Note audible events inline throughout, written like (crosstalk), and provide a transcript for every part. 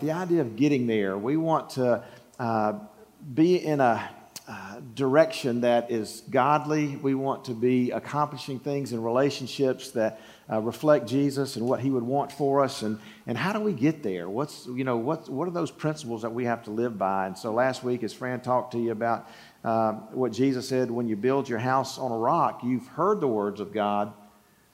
The idea of getting there, we want to uh, be in a uh, direction that is godly. We want to be accomplishing things in relationships that uh, reflect Jesus and what He would want for us. And, and how do we get there? What's, you know, what, what are those principles that we have to live by? And so last week, as Fran talked to you about uh, what Jesus said, when you build your house on a rock, you've heard the words of God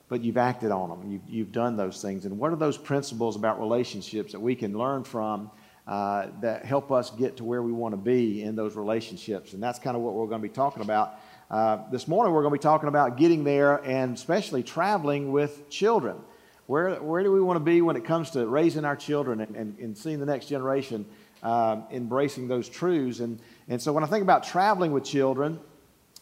but you've acted on them. You've, you've done those things. And what are those principles about relationships that we can learn from uh, that help us get to where we want to be in those relationships? And that's kind of what we're going to be talking about. Uh, this morning, we're going to be talking about getting there and especially traveling with children. Where, where do we want to be when it comes to raising our children and, and, and seeing the next generation uh, embracing those truths? And, and so, when I think about traveling with children,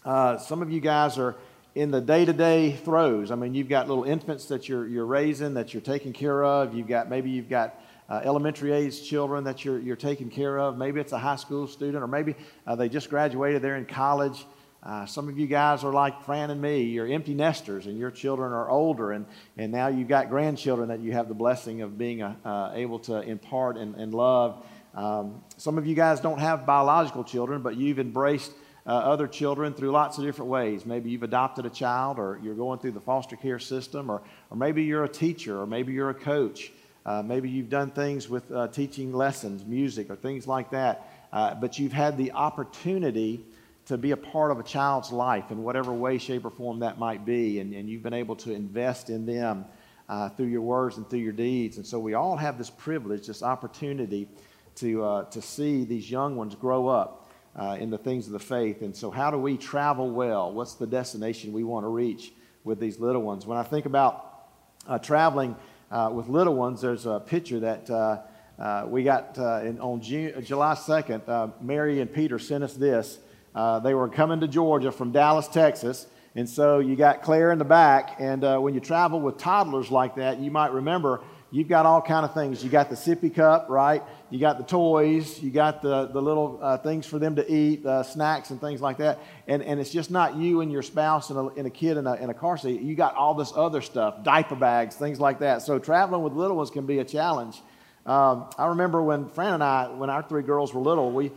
uh, some of you guys are in the day-to-day throes. I mean, you've got little infants that you're, you're raising, that you're taking care of. You've got maybe you've got uh, elementary age children that you're, you're taking care of. Maybe it's a high school student, or maybe uh, they just graduated, they're in college. Uh, some of you guys are like Fran and me. You're empty nesters, and your children are older, and, and now you've got grandchildren that you have the blessing of being uh, uh, able to impart and, and love. Um, some of you guys don't have biological children, but you've embraced uh, other children through lots of different ways. Maybe you've adopted a child, or you're going through the foster care system, or, or maybe you're a teacher, or maybe you're a coach. Uh, maybe you've done things with uh, teaching lessons, music, or things like that. Uh, but you've had the opportunity to be a part of a child's life in whatever way, shape, or form that might be, and, and you've been able to invest in them uh, through your words and through your deeds. And so we all have this privilege, this opportunity to, uh, to see these young ones grow up uh, in the things of the faith. And so, how do we travel well? What's the destination we want to reach with these little ones? When I think about uh, traveling uh, with little ones, there's a picture that uh, uh, we got in, on June, July 2nd. Mary and Peter sent us this. they were coming to Georgia from Dallas, Texas. And so you got Claire in the back. And when you travel with toddlers like that, you might remember you've got all kind of things. You got the sippy cup, right? You got the toys. You got the, the little uh, things for them to eat, uh, snacks and things like that. And, and it's just not you and your spouse and a, and a kid in a, in a car seat. You got all this other stuff, diaper bags, things like that. So traveling with little ones can be a challenge. Um, I remember when Fran and I, when our three girls were little, we,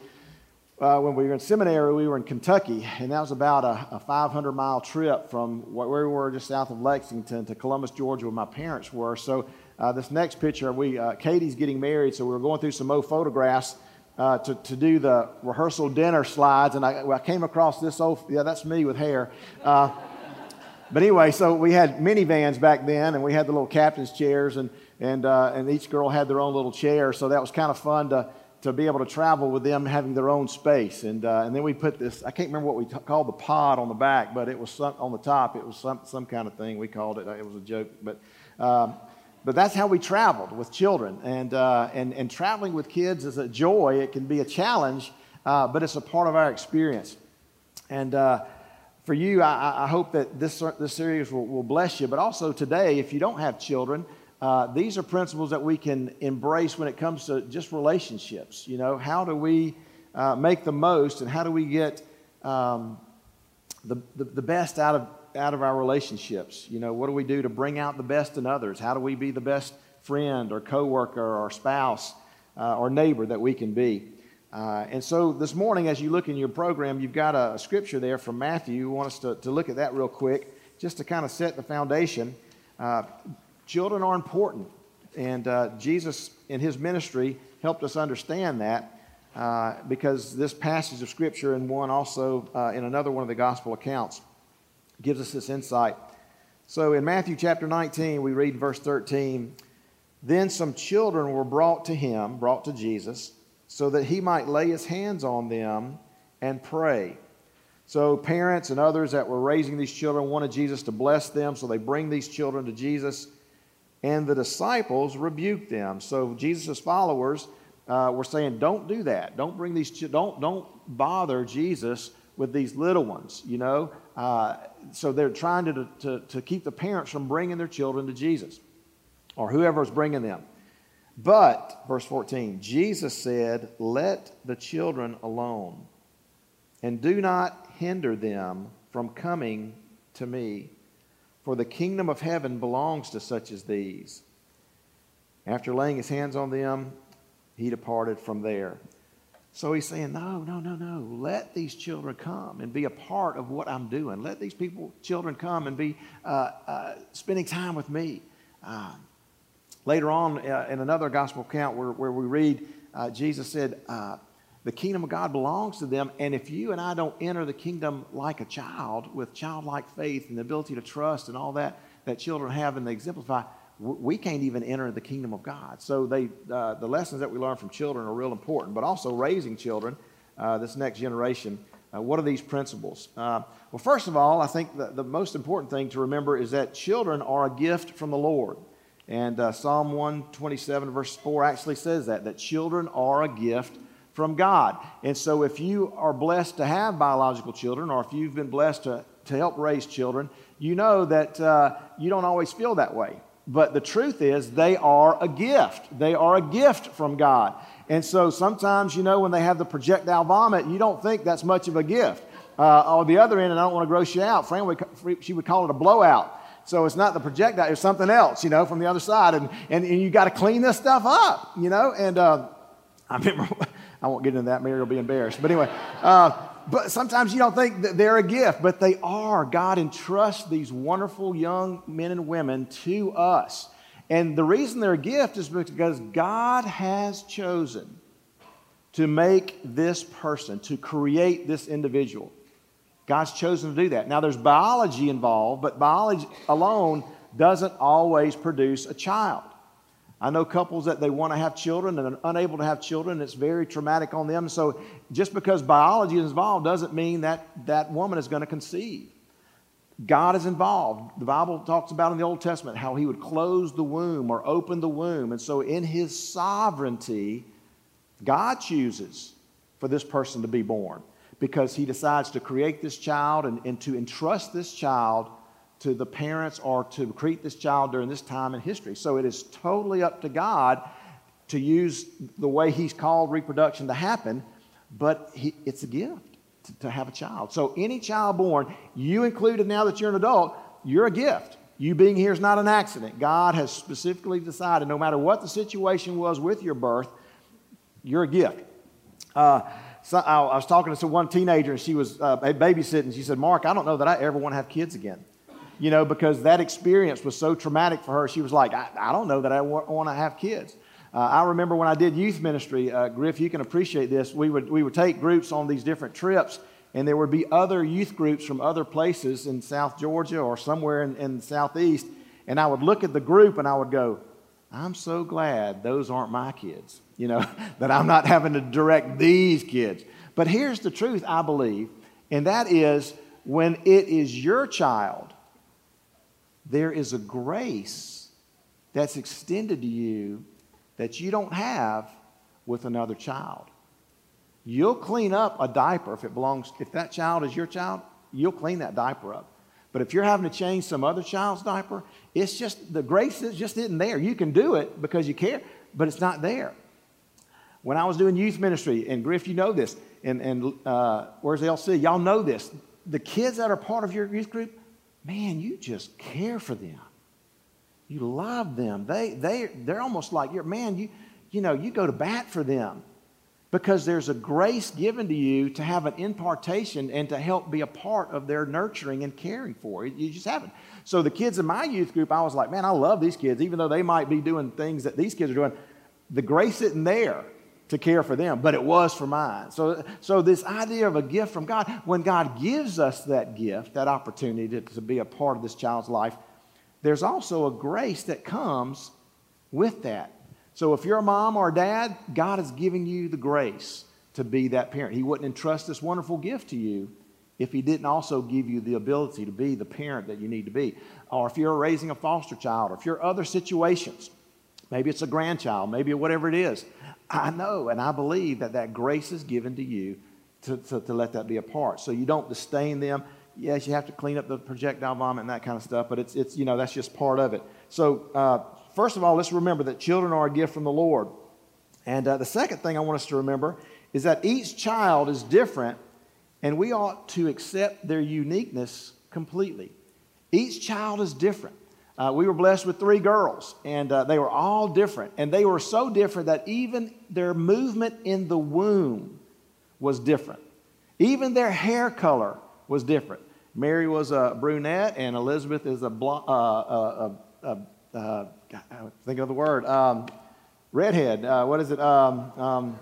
uh, when we were in seminary, we were in Kentucky, and that was about a, a 500 mile trip from where we were just south of Lexington to Columbus, Georgia, where my parents were. So uh, this next picture, we uh, Katie's getting married, so we were going through some old photographs uh, to, to do the rehearsal dinner slides, and I, I, came across this old, yeah, that's me with hair. Uh, but anyway, so we had minivans back then, and we had the little captain's chairs, and, and, uh, and each girl had their own little chair, so that was kind of fun to, to be able to travel with them having their own space. And, uh, and then we put this, I can't remember what we t- called the pod on the back, but it was some, on the top, it was some, some kind of thing. We called it, it was a joke. But um, but that's how we traveled with children. And, uh, and, and traveling with kids is a joy. It can be a challenge, uh, but it's a part of our experience. And uh, for you, I, I, hope that this, this series will, will, bless you. But also today, if you don't have children, uh, these are principles that we can embrace when it comes to just relationships. You know, how do we uh, make the most and how do we get um, the, the, the best out of out of our relationships? You know, what do we do to bring out the best in others? How do we be the best friend or coworker or spouse uh, or neighbor that we can be? Uh, and so this morning, as you look in your program, you've got a, a scripture there from Matthew. We want us to, to look at that real quick, just to kind of set the foundation. Uh, children are important, and uh, Jesus in his ministry helped us understand that. Uh, because this passage of Scripture, and one also uh, in another one of the gospel accounts, gives us this insight. So in Matthew chapter 19, we read verse 13 Then some children were brought to him, brought to Jesus, so that he might lay his hands on them and pray. So parents and others that were raising these children wanted Jesus to bless them, so they bring these children to Jesus. And the disciples rebuked them. So Jesus' followers uh, were saying, "Don't do that. Don't bring these. Ch- don't don't bother Jesus with these little ones. You know, uh, so they're trying to, to, to keep the parents from bringing their children to Jesus or whoever is bringing them. But, verse 14, Jesus said, Let the children alone, and do not hinder them from coming to me, for the kingdom of heaven belongs to such as these. After laying his hands on them, he departed from there. So he's saying, no, no, no, no. Let these children come and be a part of what I'm doing. Let these people, children, come and be uh, uh, spending time with me. Uh, later on, uh, in another gospel account where, where we read, uh, Jesus said, uh, the kingdom of God belongs to them. And if you and I don't enter the kingdom like a child, with childlike faith and the ability to trust and all that that children have and they exemplify, we can't even enter the kingdom of God. So they, uh, the lessons that we learn from children are real important, but also raising children, uh, this next generation. Uh, what are these principles? Uh, well, first of all, I think the, the most important thing to remember is that children are a gift from the Lord. And uh, Psalm 127, verse 4 actually says that, that children are a gift from God. And so if you are blessed to have biological children, or if you've been blessed to, to help raise children, you know that uh, you don't always feel that way. But the truth is, they are a gift. They are a gift from God. And so sometimes, you know, when they have the projectile vomit, you don't think that's much of a gift. Uh, on the other end, and I don't want to gross you out, Fran would, she would call it a blowout. So it's not the projectile, it's something else, you know, from the other side. And, and, and you got to clean this stuff up, you know. And uh, I remember (laughs) I won't get into that. Mary will be embarrassed. But anyway, uh, but sometimes you don't think that they're a gift, but they are. God entrusts these wonderful young men and women to us. And the reason they're a gift is because God has chosen to make this person, to create this individual. God's chosen to do that. Now, there's biology involved, but biology alone doesn't always produce a child. I know couples that they want to have children and are unable to have children. It's very traumatic on them. So just because biology is involved doesn't mean that that woman is going to conceive. God is involved. The Bible talks about in the Old Testament how he would close the womb or open the womb. And so in his sovereignty, God chooses for this person to be born because he decides to create this child and, and to entrust this child to the parents or to create this child during this time in history. So it is totally up to God to use the way He's called reproduction to happen, but he, it's a gift to, to have a child. So any child born, you included now that you're an adult, you're a gift. You being here is not an accident. God has specifically decided no matter what the situation was with your birth, you're a gift. Uh, so I, was talking to one teenager and she was uh, babysitting. She said, Mark, I don't know that I ever want to have kids again you know, because that experience was so traumatic for her. She was like, I, I don't know that I want to have kids. Uh, I remember when I did youth ministry, uh, Griff, you can appreciate this. We would, we would take groups on these different trips, and there would be other youth groups from other places in South Georgia or somewhere in, in the Southeast. And I would look at the group and I would go, I'm so glad those aren't my kids, you know, (laughs) that I'm not having to direct these kids. But here's the truth, I believe, and that is when it is your child there is a grace that's extended to you that you don't have with another child. You'll clean up a diaper if it belongs, if that child is your child, you'll clean that diaper up. But if you're having to change some other child's diaper, it's just the grace is just isn't there. You can do it because you care, but it's not there. When I was doing youth ministry, and Griff, you know this, and, and uh, where's LC? Y'all know this. The kids that are part of your youth group, man, you just care for them. You love them. They, they, they're almost like, you're, man, you, you know, you go to bat for them because there's a grace given to you to have an impartation and to help be a part of their nurturing and caring for. You just haven't. So the kids in my youth group, I was like, man, I love these kids, even though they might be doing things that these kids are doing. The grace isn't there to care for them, but it was for mine. So, so this idea of a gift from God, when God gives us that gift, that opportunity to, to be a part of this child's life, there's also a grace that comes with that. So if you're a mom or a dad, God is giving you the grace to be that parent. He wouldn't entrust this wonderful gift to you if he didn't also give you the ability to be the parent that you need to be. Or if you're raising a foster child, or if you're other situations, maybe it's a grandchild, maybe whatever it is. I know and I believe that that grace is given to you to, to, to, let that be a part. So you don't disdain them. Yes, you have to clean up the projectile vomit and that kind of stuff, but it's, it's you know, that's just part of it. So, uh, first of all, let's remember that children are a gift from the Lord. And uh, the second thing I want us to remember is that each child is different, and we ought to accept their uniqueness completely. Each child is different. Uh, we were blessed with three girls, and uh, they were all different. And they were so different that even their movement in the womb was different. Even their hair color was different. Mary was a brunette, and Elizabeth is a blonde, uh, uh, uh, uh, uh think of the word, um, redhead. what is it? Um, um,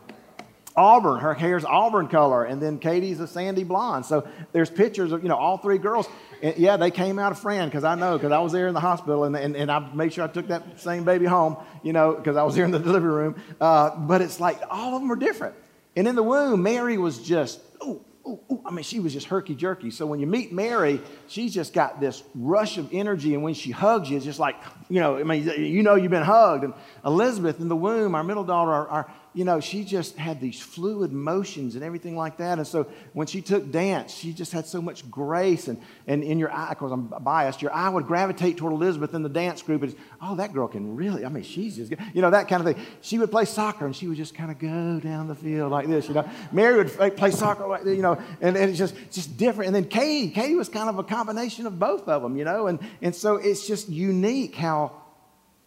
auburn. Her hair's auburn color, and then Katie's a sandy blonde. So there's pictures of you know all three girls. And yeah, they came out of Fran because I know because I was there in the hospital, and, and, and I made sure I took that same baby home, you know, because I was here in the (laughs) delivery room. Uh, but it's like all of them are different. And in the womb, Mary was just ooh, ooh, ooh. I mean, she was just herky jerky. So when you meet Mary, she's just got this rush of energy, and when she hugs you, it's just like you know, I mean, you know, you've been hugged. And Elizabeth in the womb, our middle daughter, our, our you know, she just had these fluid motions and everything like that. And so when she took dance, she just had so much grace. And, and in your eye, because I'm biased, your eye would gravitate toward Elizabeth in the dance group. And oh, that girl can really, I mean, she's just, you know, that kind of thing. She would play soccer and she would just kind of go down the field like this, you know. Mary would play soccer like you know, and, and it's just, just different. And then Katie, Katie was kind of a combination of both of them, you know. And, and so it's just unique how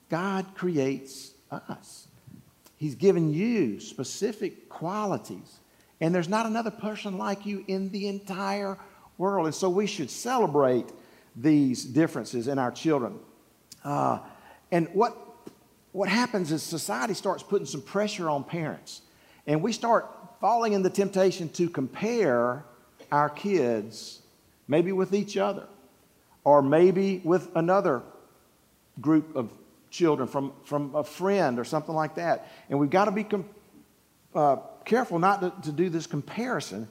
God creates us. He's given you specific qualities. And there's not another person like you in the entire world. And so we should celebrate these differences in our children. Uh, and what, what happens is society starts putting some pressure on parents. And we start falling in the temptation to compare our kids maybe with each other or maybe with another group of children from, from a friend or something like that. And we've got to be com- uh, careful not to, to do this comparison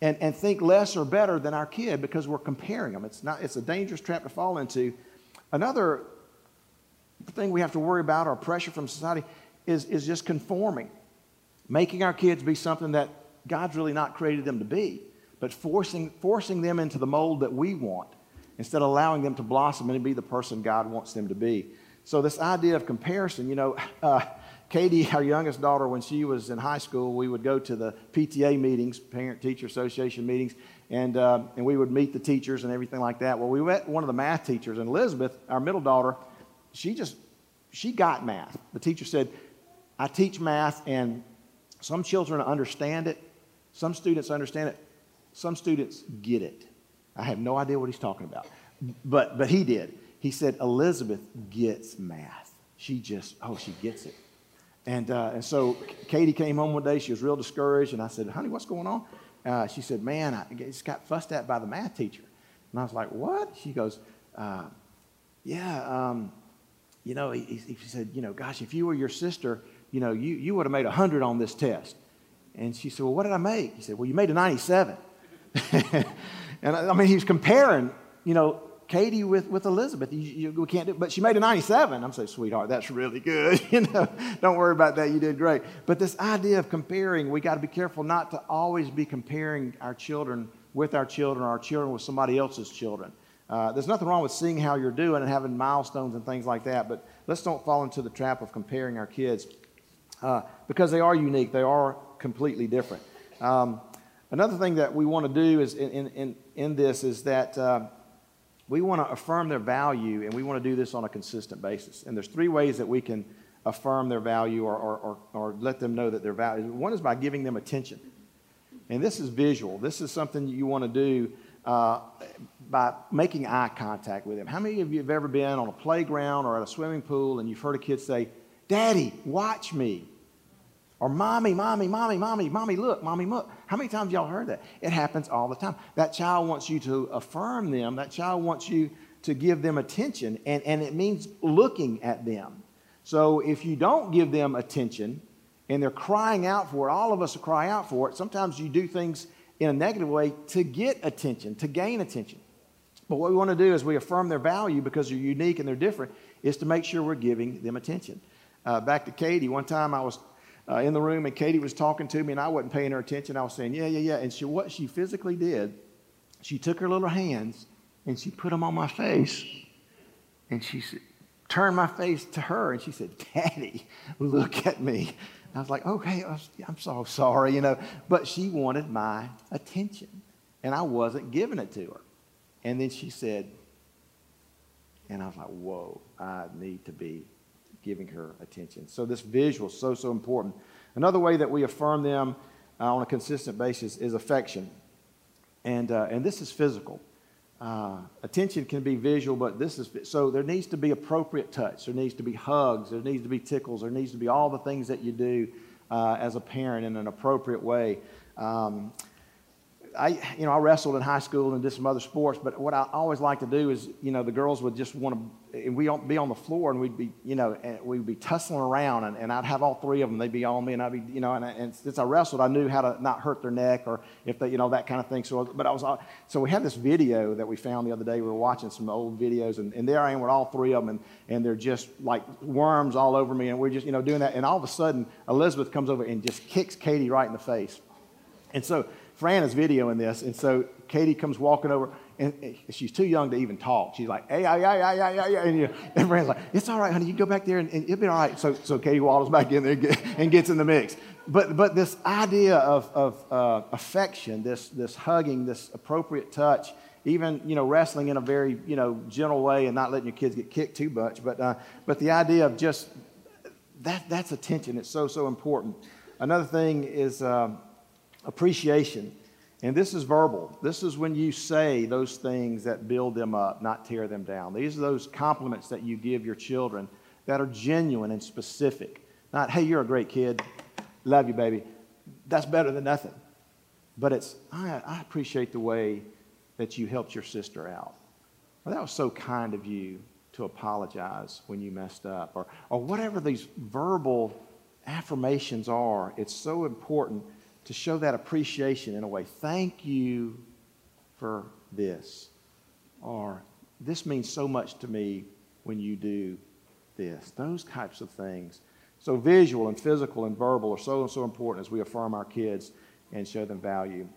and, and think less or better than our kid because we're comparing them. It's, not, it's a dangerous trap to fall into. Another thing we have to worry about or pressure from society is, is just conforming, making our kids be something that God's really not created them to be, but forcing, forcing them into the mold that we want instead of allowing them to blossom and be the person God wants them to be. So, this idea of comparison, you know, uh, Katie, our youngest daughter, when she was in high school, we would go to the PTA meetings, Parent Teacher Association meetings, and, uh, and we would meet the teachers and everything like that. Well, we met one of the math teachers, and Elizabeth, our middle daughter, she just, she got math. The teacher said, I teach math, and some children understand it, some students understand it, some students get it. I have no idea what he's talking about, but, but he did he said, Elizabeth gets math. She just, oh, she gets it. And, uh, and so Katie came home one day. She was real discouraged. And I said, honey, what's going on? Uh, she said, man, I just got fussed at by the math teacher. And I was like, what? She goes, uh, yeah, um, you know, he, he, said, you know, gosh, if you were your sister, you know, you, you would have made 100 on this test. And she said, well, what did I make? He said, well, you made a 97. (laughs) and I, I mean, he was comparing, you know, Katie with, with Elizabeth. You, you, we can't do, it. but she made a 97. I'm saying, sweetheart, that's really good. (laughs) you know, don't worry about that. You did great. But this idea of comparing, we got to be careful not to always be comparing our children with our children or our children with somebody else's children. Uh, there's nothing wrong with seeing how you're doing and having milestones and things like that, but let's don't fall into the trap of comparing our kids uh, because they are unique. They are completely different. Um, another thing that we want to do is in, in, in this is that uh, we want to affirm their value, and we want to do this on a consistent basis. And there's three ways that we can affirm their value or, or, or, or let them know that they're valued. One is by giving them attention. And this is visual. This is something you want to do uh, by making eye contact with them. How many of you have ever been on a playground or at a swimming pool and you've heard a kid say, Daddy, watch me? Or mommy, mommy, mommy, mommy, mommy, look, mommy, look. How many times y'all heard that? It happens all the time. That child wants you to affirm them. That child wants you to give them attention, and, and it means looking at them. So if you don't give them attention and they're crying out for it, all of us cry out for it. Sometimes you do things in a negative way to get attention, to gain attention. But what we want to do is we affirm their value because they're unique and they're different, is to make sure we're giving them attention. Uh, back to Katie, one time I was uh, in the room, and Katie was talking to me, and I wasn't paying her attention. I was saying, yeah, yeah, yeah. And she, what she physically did, she took her little hands and she put them on my face, and she turned my face to her, and she said, Daddy, look at me. I was like, okay, I'm so sorry, you know. But she wanted my attention, and I wasn't giving it to her. And then she said, And I was like, whoa, I need to be giving her attention. So this visual is so, so important. Another way that we affirm them uh, on a consistent basis is affection. And, uh, and this is physical. Uh, attention can be visual, but this is so there needs to be appropriate touch. There needs to be hugs. There needs to be tickles. There needs to be all the things that you do uh, as a parent in an appropriate way. Um, I, you know, I wrestled in high school and did some other sports, but what I always like to do is, you know, the girls would just want to, and we'd be on the floor and we'd be, you know, and we'd be tussling around and, and I'd have all three of them. They'd be on me and I'd be, you know, and, and since I wrestled, I knew how to not hurt their neck or if they, you know, that kind of thing. So, but I was, so we had this video that we found the other day. We were watching some old videos and, and there I am with all three of them and, and they're just like worms all over me and we're just, you know, doing that. And all of a sudden, Elizabeth comes over and just kicks Katie right in the face. And so, Fran is videoing this, and so Katie comes walking over, and she's too young to even talk. She's like, hey, yeah, yeah, yeah, yeah, yeah. And, you and Fran's like, it's all right, honey. You go back there, and, and it'll be all right. So, so Katie waddles back in there and, get, and gets in the mix. But, but this idea of, of uh, affection, this, this hugging, this appropriate touch, even you know wrestling in a very you know gentle way and not letting your kids get kicked too much, but uh, but the idea of just that that's attention. It's so so important. Another thing is. Um, appreciation. And this is verbal. This is when you say those things that build them up, not tear them down. These are those compliments that you give your children that are genuine and specific. Not, hey, you're a great kid. Love you, baby. That's better than nothing. But it's, I, I appreciate the way that you helped your sister out. Well, that was so kind of you to apologize when you messed up. Or, or whatever these verbal affirmations are, it's so important to show that appreciation in a way. Thank you for this. Or this means so much to me when you do this. Those types of things. So visual and physical and verbal are so and so important as we affirm our kids and show them value.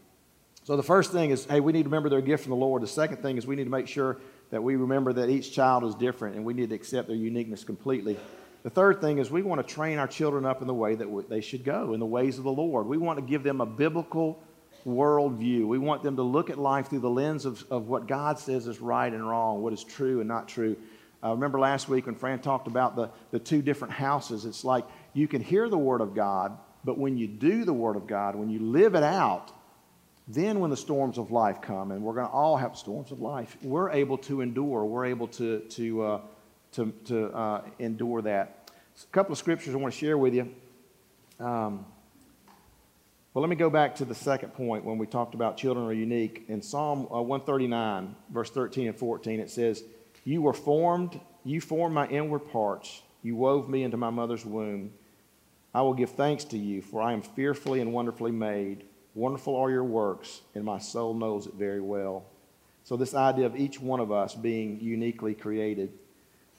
So the first thing is, hey, we need to remember their gift from the Lord. The second thing is we need to make sure that we remember that each child is different and we need to accept their uniqueness completely. The third thing is we want to train our children up in the way that they should go, in the ways of the Lord. We want to give them a biblical worldview. We want them to look at life through the lens of, of what God says is right and wrong, what is true and not true. Uh, remember last week when Fran talked about the, the two different houses? It's like you can hear the Word of God, but when you do the Word of God, when you live it out, then when the storms of life come, and we're going to all have storms of life, we're able to endure. We're able to, to uh, to, to uh, endure that. So a couple of scriptures I want to share with you. Um, well, let me go back to the second point when we talked about children are unique. In Psalm uh, 139, verse 13 and 14, it says, You were formed, you formed my inward parts, you wove me into my mother's womb. I will give thanks to you, for I am fearfully and wonderfully made. Wonderful are your works, and my soul knows it very well. So, this idea of each one of us being uniquely created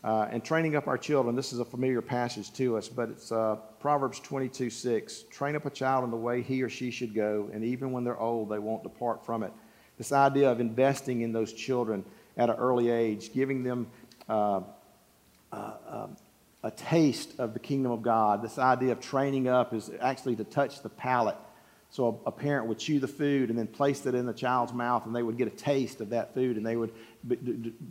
uh, and training up our children, this is a familiar passage to us, but it's uh, Proverbs 22 6. Train up a child in the way he or she should go, and even when they're old, they won't depart from it. This idea of investing in those children at an early age, giving them uh, uh um, a taste of the kingdom of God. This idea of training up is actually to touch the palate so a, parent would chew the food and then place it in the child's mouth, and they would get a taste of that food, and they would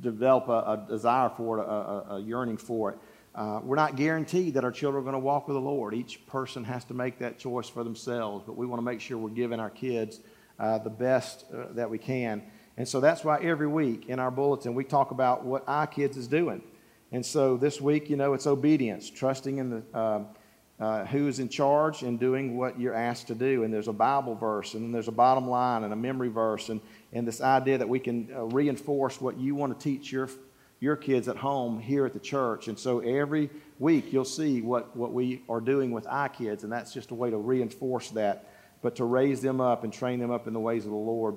develop a, a, desire for it, a, a yearning for it. Uh, we're not guaranteed that our children are going to walk with the Lord. Each person has to make that choice for themselves, but we want to make sure we're giving our kids uh, the best uh, that we can. And so that's why every week in our bulletin we talk about what our kids is doing. And so this week, you know, it's obedience, trusting in the um, uh, who is in charge and doing what you're asked to do. And there's a Bible verse, and then there's a bottom line, and a memory verse, and, and this idea that we can uh, reinforce what you want to teach your, your kids at home here at the church. And so every week you'll see what, what we are doing with our kids, and that's just a way to reinforce that, but to raise them up and train them up in the ways of the Lord.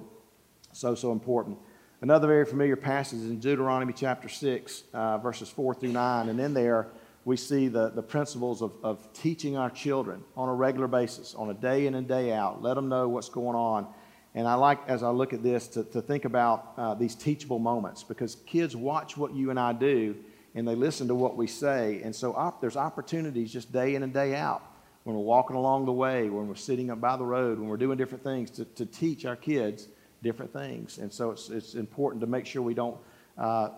So, so important. Another very familiar passage is in Deuteronomy chapter 6, uh, verses 4 through 9. And in there, we see the, the principles of, of teaching our children on a regular basis, on a day in and day out. Let them know what's going on. And I like, as I look at this, to, to think about uh, these teachable moments because kids watch what you and I do and they listen to what we say. And so op- there's opportunities just day in and day out when we're walking along the way, when we're sitting up by the road, when we're doing different things to, to teach our kids different things. And so it's, it's important to make sure we don't uh,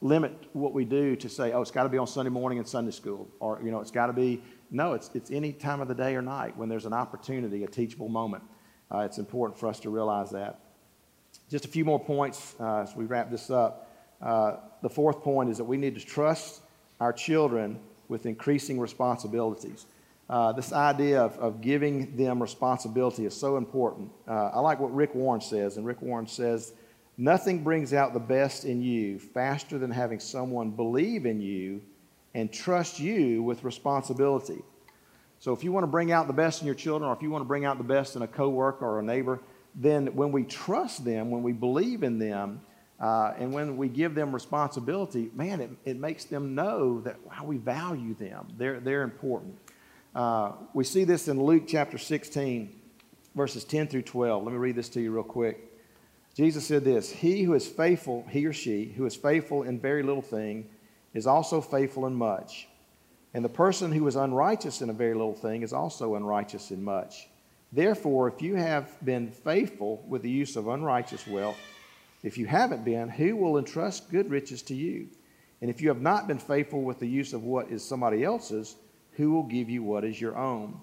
limit what we do to say, oh, it's got to be on Sunday morning and Sunday school, or, you know, it's got to be, no, it's, it's any time of the day or night when there's an opportunity, a teachable moment. Uh, it's important for us to realize that. Just a few more points uh, as we wrap this up. Uh, the fourth point is that we need to trust our children with increasing responsibilities. Uh, this idea of, of giving them responsibility is so important. Uh, I like what Rick Warren says, and Rick Warren says, Nothing brings out the best in you faster than having someone believe in you and trust you with responsibility. So, if you want to bring out the best in your children, or if you want to bring out the best in a coworker or a neighbor, then when we trust them, when we believe in them, uh, and when we give them responsibility, man, it, it makes them know that how we value them. They're, they're important. Uh, we see this in Luke chapter 16, verses 10 through 12. Let me read this to you real quick. Jesus said this He who is faithful, he or she, who is faithful in very little thing, is also faithful in much. And the person who is unrighteous in a very little thing is also unrighteous in much. Therefore, if you have been faithful with the use of unrighteous wealth, if you haven't been, who will entrust good riches to you? And if you have not been faithful with the use of what is somebody else's, who will give you what is your own?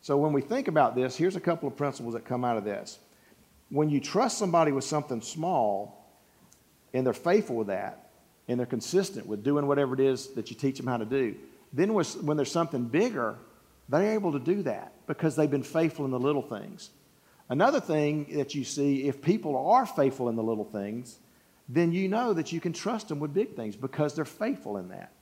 So when we think about this, here's a couple of principles that come out of this when you trust somebody with something small and they're faithful with that and they're consistent with doing whatever it is that you teach them how to do, then when there's something bigger, they're able to do that because they've been faithful in the little things. Another thing that you see, if people are faithful in the little things, then you know that you can trust them with big things because they're faithful in that.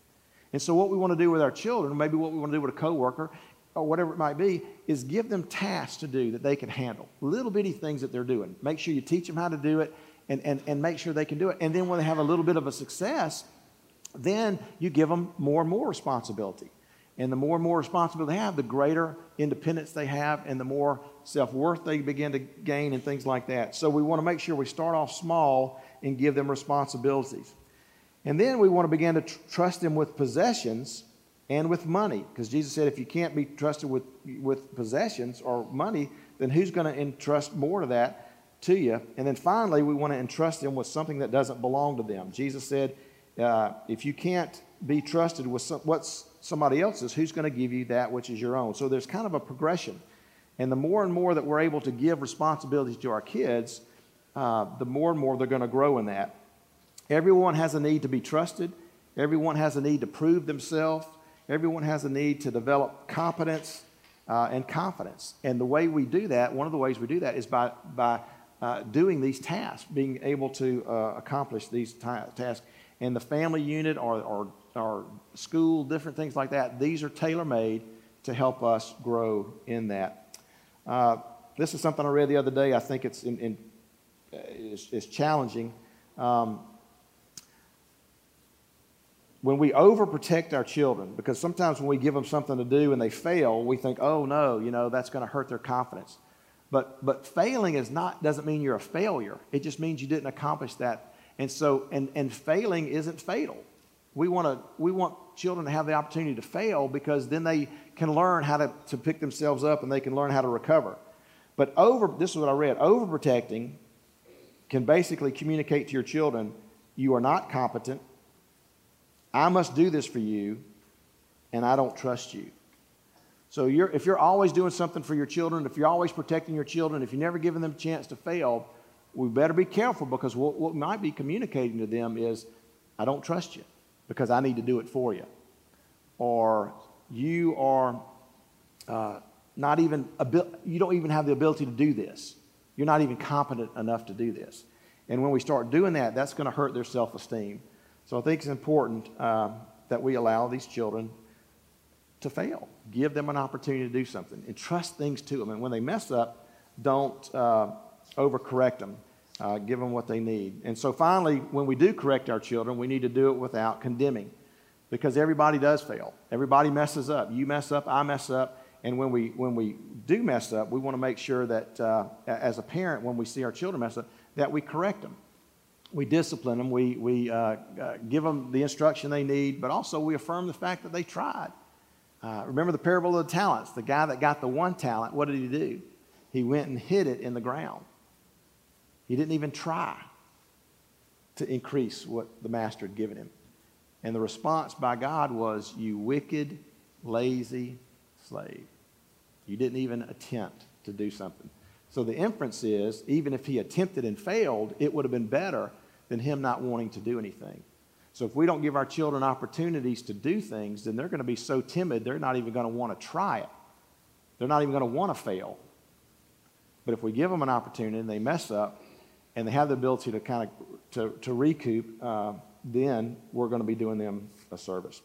And so, what we want to do with our children, maybe what we want to do with a coworker, or whatever it might be, is give them tasks to do that they can handle. Little bitty things that they're doing. Make sure you teach them how to do it and, and, and make sure they can do it. And then when they have a little bit of a success, then you give them more and more responsibility. And the more and more responsibility they have, the greater independence they have and the more self worth they begin to gain and things like that. So we want to make sure we start off small and give them responsibilities. And then we want to begin to tr- trust them with possessions and with money. Because Jesus said, if you can't be trusted with, with possessions or money, then who's going to entrust more of that to you? And then finally, we want to entrust them with something that doesn't belong to them. Jesus said, uh, if you can't be trusted with some, what's somebody else's, who's going to give you that which is your own? So there's kind of a progression. And the more and more that we're able to give responsibilities to our kids, uh, the more and more they're going to grow in that. Everyone has a need to be trusted. Everyone has a need to prove themselves. Everyone has a need to develop competence uh, and confidence. And the way we do that, one of the ways we do that is by, by uh, doing these tasks, being able to uh, accomplish these tasks. And the family unit or, or, or school, different things like that, these are tailor made to help us grow in that. Uh, this is something I read the other day. I think it's, in, in, uh, it's, it's challenging. Um, when we overprotect our children, because sometimes when we give them something to do and they fail, we think, oh no, you know, that's going to hurt their confidence. But, but failing is not, doesn't mean you're a failure. It just means you didn't accomplish that. And so, and, and failing isn't fatal. We want, to, we want children to have the opportunity to fail because then they can learn how to, to pick themselves up and they can learn how to recover. But over, this is what I read, overprotecting can basically communicate to your children, you are not competent, I must do this for you, and I don't trust you. So you're, if you're always doing something for your children, if you're always protecting your children, if you're never giving them a chance to fail, we better be careful because what, what might be communicating to them is, I don't trust you because I need to do it for you. Or you are uh, not even, abil- you don't even have the ability to do this. You're not even competent enough to do this. And when we start doing that, that's going to hurt their self esteem. So I think it's important uh, that we allow these children to fail. Give them an opportunity to do something. Entrust things to them. And when they mess up, don't uh, overcorrect them. Uh, give them what they need. And so finally, when we do correct our children, we need to do it without condemning because everybody does fail. Everybody messes up. You mess up, I mess up. And when we, when we do mess up, we want to make sure that uh, as a parent, when we see our children mess up, that we correct them we discipline them, we, we uh, uh, give them the instruction they need, but also we affirm the fact that they tried. Uh, remember the parable of the talents. The guy that got the one talent, what did he do? He went and hid it in the ground. He didn't even try. to increase what the master had given him. And the response by God was, You wicked, lazy slave. You didn't even attempt to do something. So the inference is, even if he attempted and failed, it would have been better than him not wanting to do anything. So if we don't give our children opportunities to do things, then they're going to be so timid, they're not even going to want to try it. They're not even going to want to fail. But if we give them an opportunity and they mess up and they have the ability to kind of to, to recoup, uh, then we're going to be doing them a service.